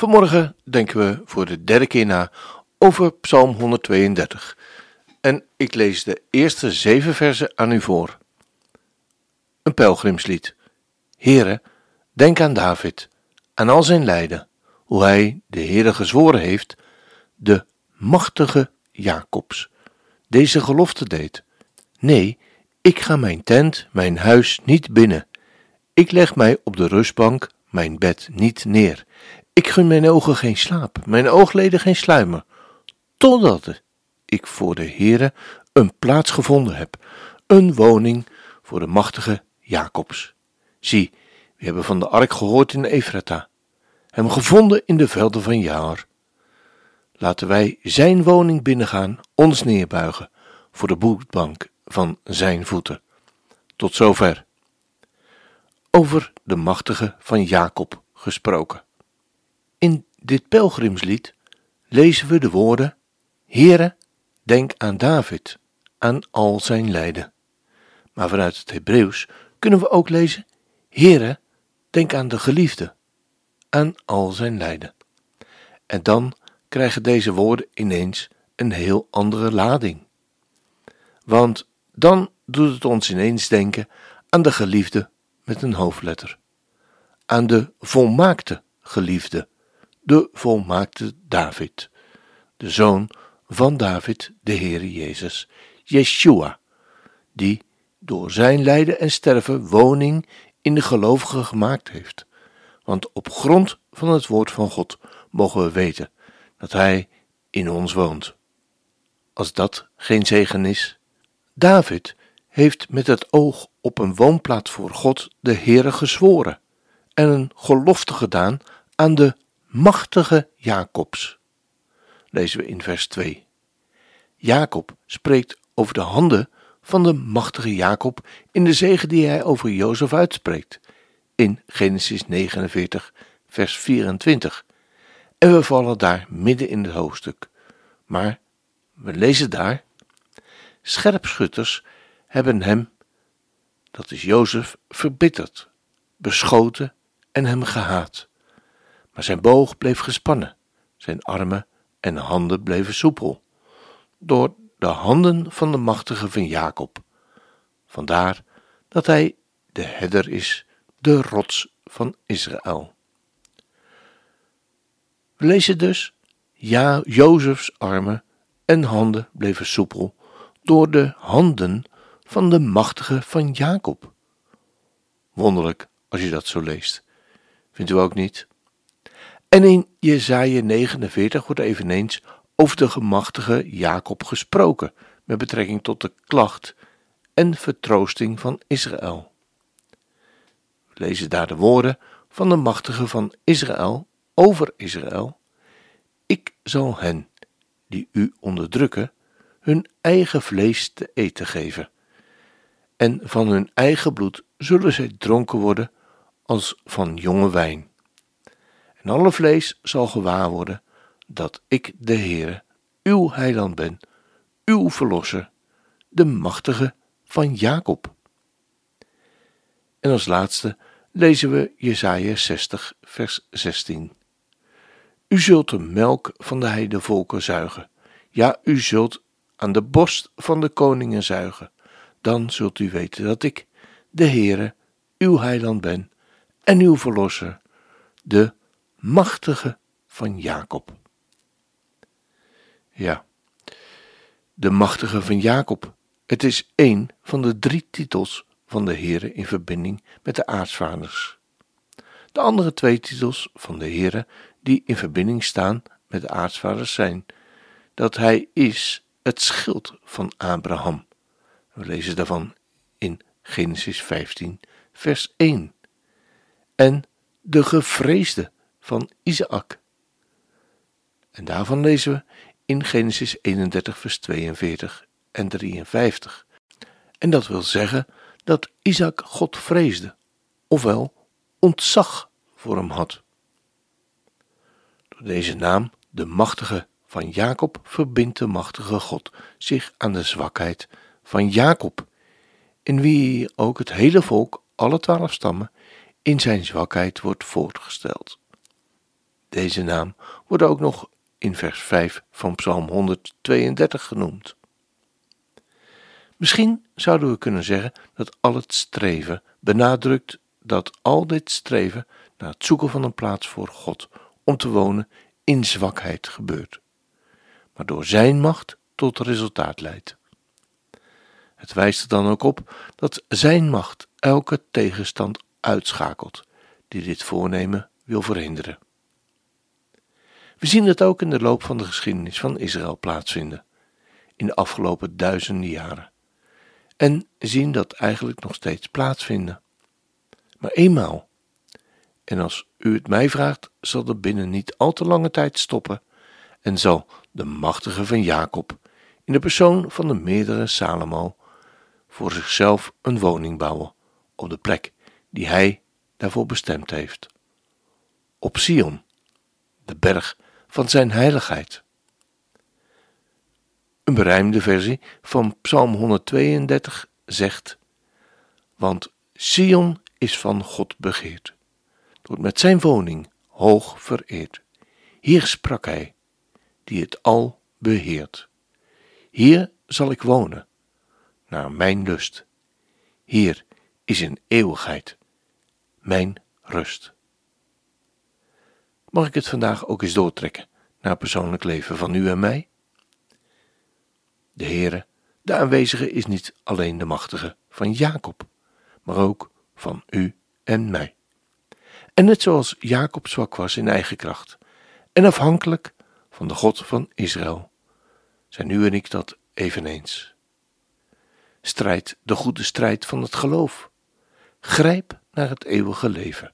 Vanmorgen denken we voor de derde keer na over Psalm 132. En ik lees de eerste zeven versen aan u voor. Een pelgrimslied. Here, denk aan David, aan al zijn lijden, hoe hij de Heere gezworen heeft, de machtige Jacobs, deze gelofte deed. Nee, ik ga mijn tent, mijn huis niet binnen. Ik leg mij op de rustbank, mijn bed niet neer. Ik gun mijn ogen geen slaap, mijn oogleden geen sluimer, totdat ik voor de Heere een plaats gevonden heb, een woning voor de machtige Jacobs. Zie, we hebben van de ark gehoord in Efrata, hem gevonden in de velden van Jaar. Laten wij zijn woning binnengaan, ons neerbuigen voor de boetbank van zijn voeten. Tot zover. Over de machtige van Jacob gesproken. In dit pelgrimslied lezen we de woorden: Heere, denk aan David, aan al zijn lijden. Maar vanuit het Hebreeuws kunnen we ook lezen: Heere, denk aan de geliefde, aan al zijn lijden. En dan krijgen deze woorden ineens een heel andere lading. Want dan doet het ons ineens denken aan de geliefde met een hoofdletter, aan de volmaakte geliefde de volmaakte David, de zoon van David, de Heere Jezus, Yeshua, die door zijn lijden en sterven woning in de gelovigen gemaakt heeft. Want op grond van het woord van God mogen we weten dat Hij in ons woont. Als dat geen zegen is, David heeft met het oog op een woonplaats voor God de Heere gezworen en een gelofte gedaan aan de machtige Jacobs. Lezen we in vers 2. Jacob spreekt over de handen van de machtige Jacob in de zegen die hij over Jozef uitspreekt in Genesis 49, vers 24. En we vallen daar midden in het hoofdstuk. Maar we lezen daar: Scherpschutters hebben hem, dat is Jozef, verbitterd, beschoten en hem gehaat maar zijn boog bleef gespannen, zijn armen en handen bleven soepel, door de handen van de machtige van Jacob. Vandaar dat hij de herder is, de rots van Israël. We lezen dus, ja, Jozefs armen en handen bleven soepel door de handen van de machtige van Jacob. Wonderlijk als je dat zo leest. Vindt u ook niet? En in Jesaja 49 wordt eveneens over de gemachtige Jacob gesproken met betrekking tot de klacht en vertroosting van Israël. We lezen daar de woorden van de machtige van Israël over Israël. Ik zal hen, die u onderdrukken, hun eigen vlees te eten geven. En van hun eigen bloed zullen zij dronken worden als van jonge wijn en alle vlees zal gewaar worden dat ik de Heere, uw heiland ben, uw verlosser, de machtige van Jacob. En als laatste lezen we Jesaja 60, vers 16. U zult de melk van de heidevolken zuigen, ja, u zult aan de borst van de koningen zuigen. Dan zult u weten dat ik, de Heere, uw heiland ben en uw verlosser, de machtige van Jacob. Ja, de machtige van Jacob. Het is één van de drie titels van de Heere in verbinding met de aartsvaders. De andere twee titels van de Heere die in verbinding staan met de aartsvaders zijn dat hij is het schild van Abraham. We lezen daarvan in Genesis 15, vers 1. En de gevreesde van Isaac. En daarvan lezen we in Genesis 31, vers 42 en 53. En dat wil zeggen dat Isaac God vreesde, ofwel ontzag voor hem had. Door deze naam, de machtige van Jacob, verbindt de machtige God zich aan de zwakheid van Jacob, in wie ook het hele volk, alle twaalf stammen, in zijn zwakheid wordt voortgesteld. Deze naam wordt ook nog in vers 5 van Psalm 132 genoemd. Misschien zouden we kunnen zeggen dat al het streven benadrukt dat al dit streven naar het zoeken van een plaats voor God om te wonen in zwakheid gebeurt, maar door Zijn macht tot resultaat leidt. Het wijst er dan ook op dat Zijn macht elke tegenstand uitschakelt die dit voornemen wil verhinderen. We zien het ook in de loop van de geschiedenis van Israël plaatsvinden, in de afgelopen duizenden jaren, en zien dat eigenlijk nog steeds plaatsvinden. Maar eenmaal, en als u het mij vraagt, zal dat binnen niet al te lange tijd stoppen, en zal de machtige van Jacob, in de persoon van de meerdere Salomo, voor zichzelf een woning bouwen op de plek die hij daarvoor bestemd heeft. Op Sion, de berg van zijn heiligheid. Een berijmde versie van Psalm 132 zegt: Want Sion is van God begeerd, wordt met zijn woning hoog vereerd. Hier sprak hij, die het al beheert. Hier zal ik wonen, naar mijn lust. Hier is in eeuwigheid mijn rust. Mag ik het vandaag ook eens doortrekken naar persoonlijk leven van u en mij? De Heere, de aanwezige, is niet alleen de machtige van Jacob, maar ook van u en mij. En net zoals Jacob zwak was in eigen kracht en afhankelijk van de God van Israël, zijn u en ik dat eveneens. Strijd de goede strijd van het geloof. Grijp naar het eeuwige leven,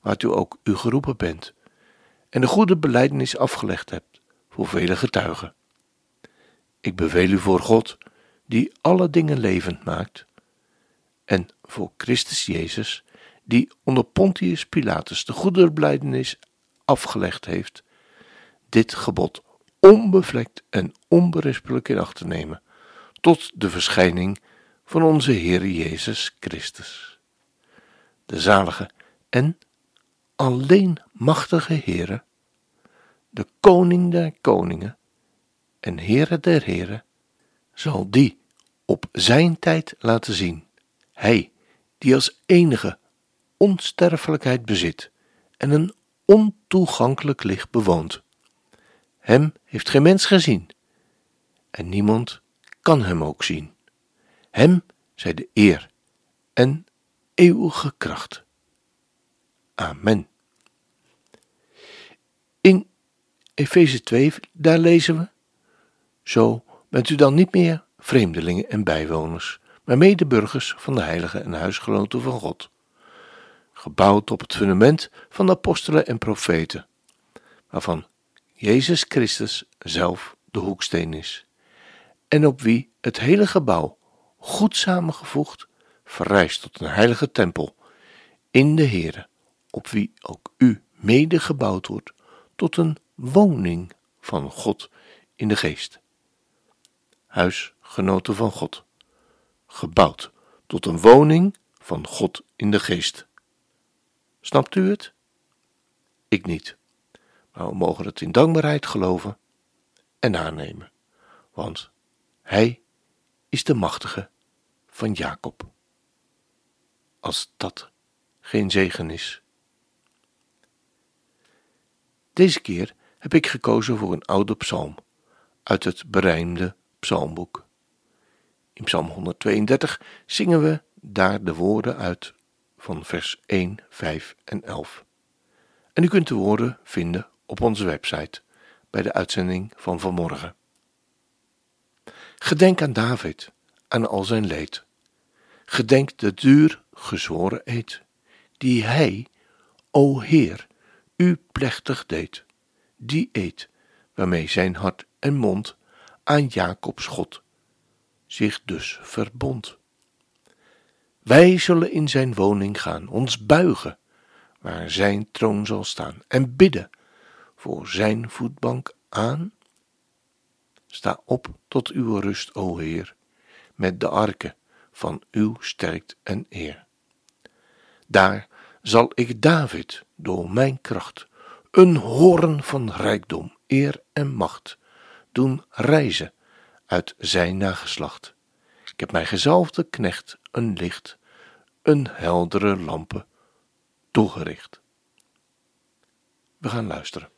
waartoe ook u geroepen bent, en de goede beleidenis afgelegd hebt voor vele getuigen. Ik beveel u voor God, die alle dingen levend maakt, en voor Christus Jezus, die onder Pontius Pilatus de goede beleidenis afgelegd heeft, dit gebod onbevlekt en onberispelijk in acht te nemen, tot de verschijning van onze Heer Jezus Christus. De zalige en alleen machtige Heere, de koning der koningen en Heere der heren, zal die op zijn tijd laten zien. Hij, die als enige onsterfelijkheid bezit en een ontoegankelijk licht bewoont. Hem heeft geen mens gezien en niemand kan hem ook zien. Hem zij de eer en eeuwige kracht. Amen. In Efeze 2, daar lezen we: Zo bent u dan niet meer vreemdelingen en bijwoners, maar medeburgers van de heilige en huisgenoten van God, gebouwd op het fundament van de apostelen en profeten, waarvan Jezus Christus zelf de hoeksteen is, en op wie het hele gebouw, goed samengevoegd, verrijst tot een heilige tempel in de Heere, op wie ook u mede gebouwd wordt tot een woning van God in de geest. Huisgenoten van God, gebouwd tot een woning van God in de geest. Snapt u het? Ik niet, maar we mogen het in dankbaarheid geloven en aannemen, want Hij is de machtige van Jacob. Als dat geen zegen is. Deze keer heb ik gekozen voor een oude psalm uit het berijmde psalmboek. In psalm 132 zingen we daar de woorden uit van vers 1, 5 en 11. En u kunt de woorden vinden op onze website bij de uitzending van vanmorgen. Gedenk aan David, aan al zijn leed. Gedenk de duur gezworen eed, die hij, o Heer, u plechtig deed, die eed, waarmee zijn hart en mond aan Jacobs God zich dus verbond. Wij zullen in zijn woning gaan, ons buigen, waar zijn troon zal staan, en bidden voor zijn voetbank aan. Sta op tot uw rust, o Heer, met de arken van uw sterkt en eer. Daar zal ik David door mijn kracht een hoorn van rijkdom, eer en macht doen reizen uit zijn nageslacht. Ik heb mijn gezalfde knecht een licht, een heldere lampe toegericht. We gaan luisteren.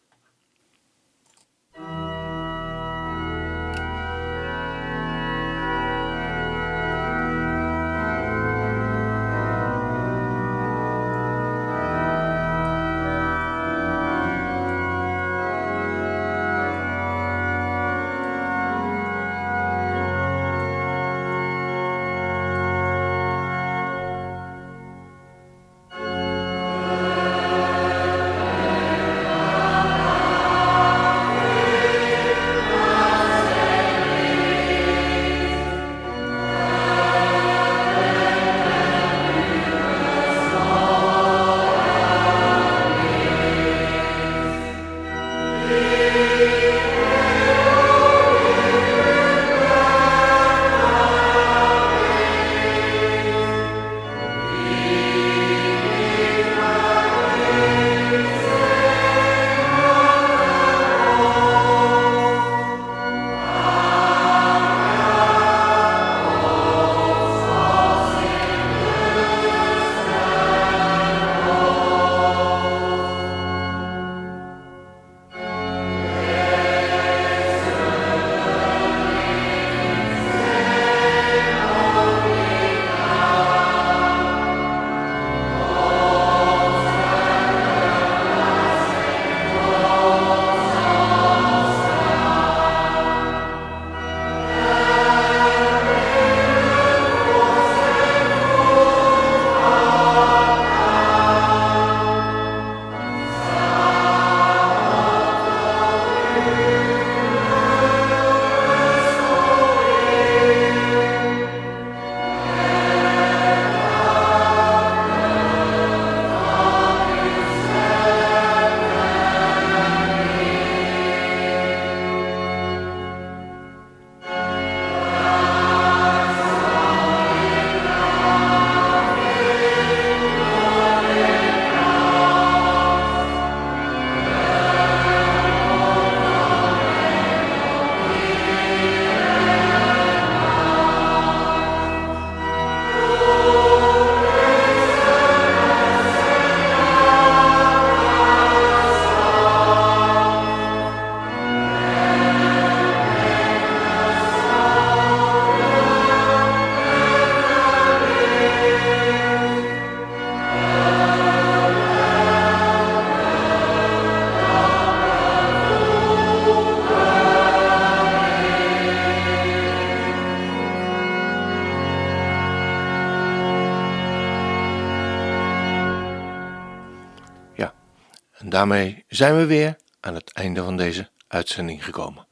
Daarmee zijn we weer aan het einde van deze uitzending gekomen.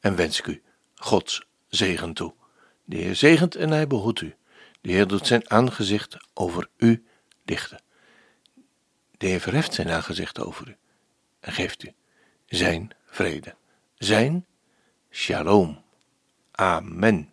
En wens ik u Gods zegen toe. De Heer zegent en hij behoedt u. De Heer doet zijn aangezicht over u lichten. De Heer verheft zijn aangezicht over u en geeft u zijn vrede, zijn shalom. Amen.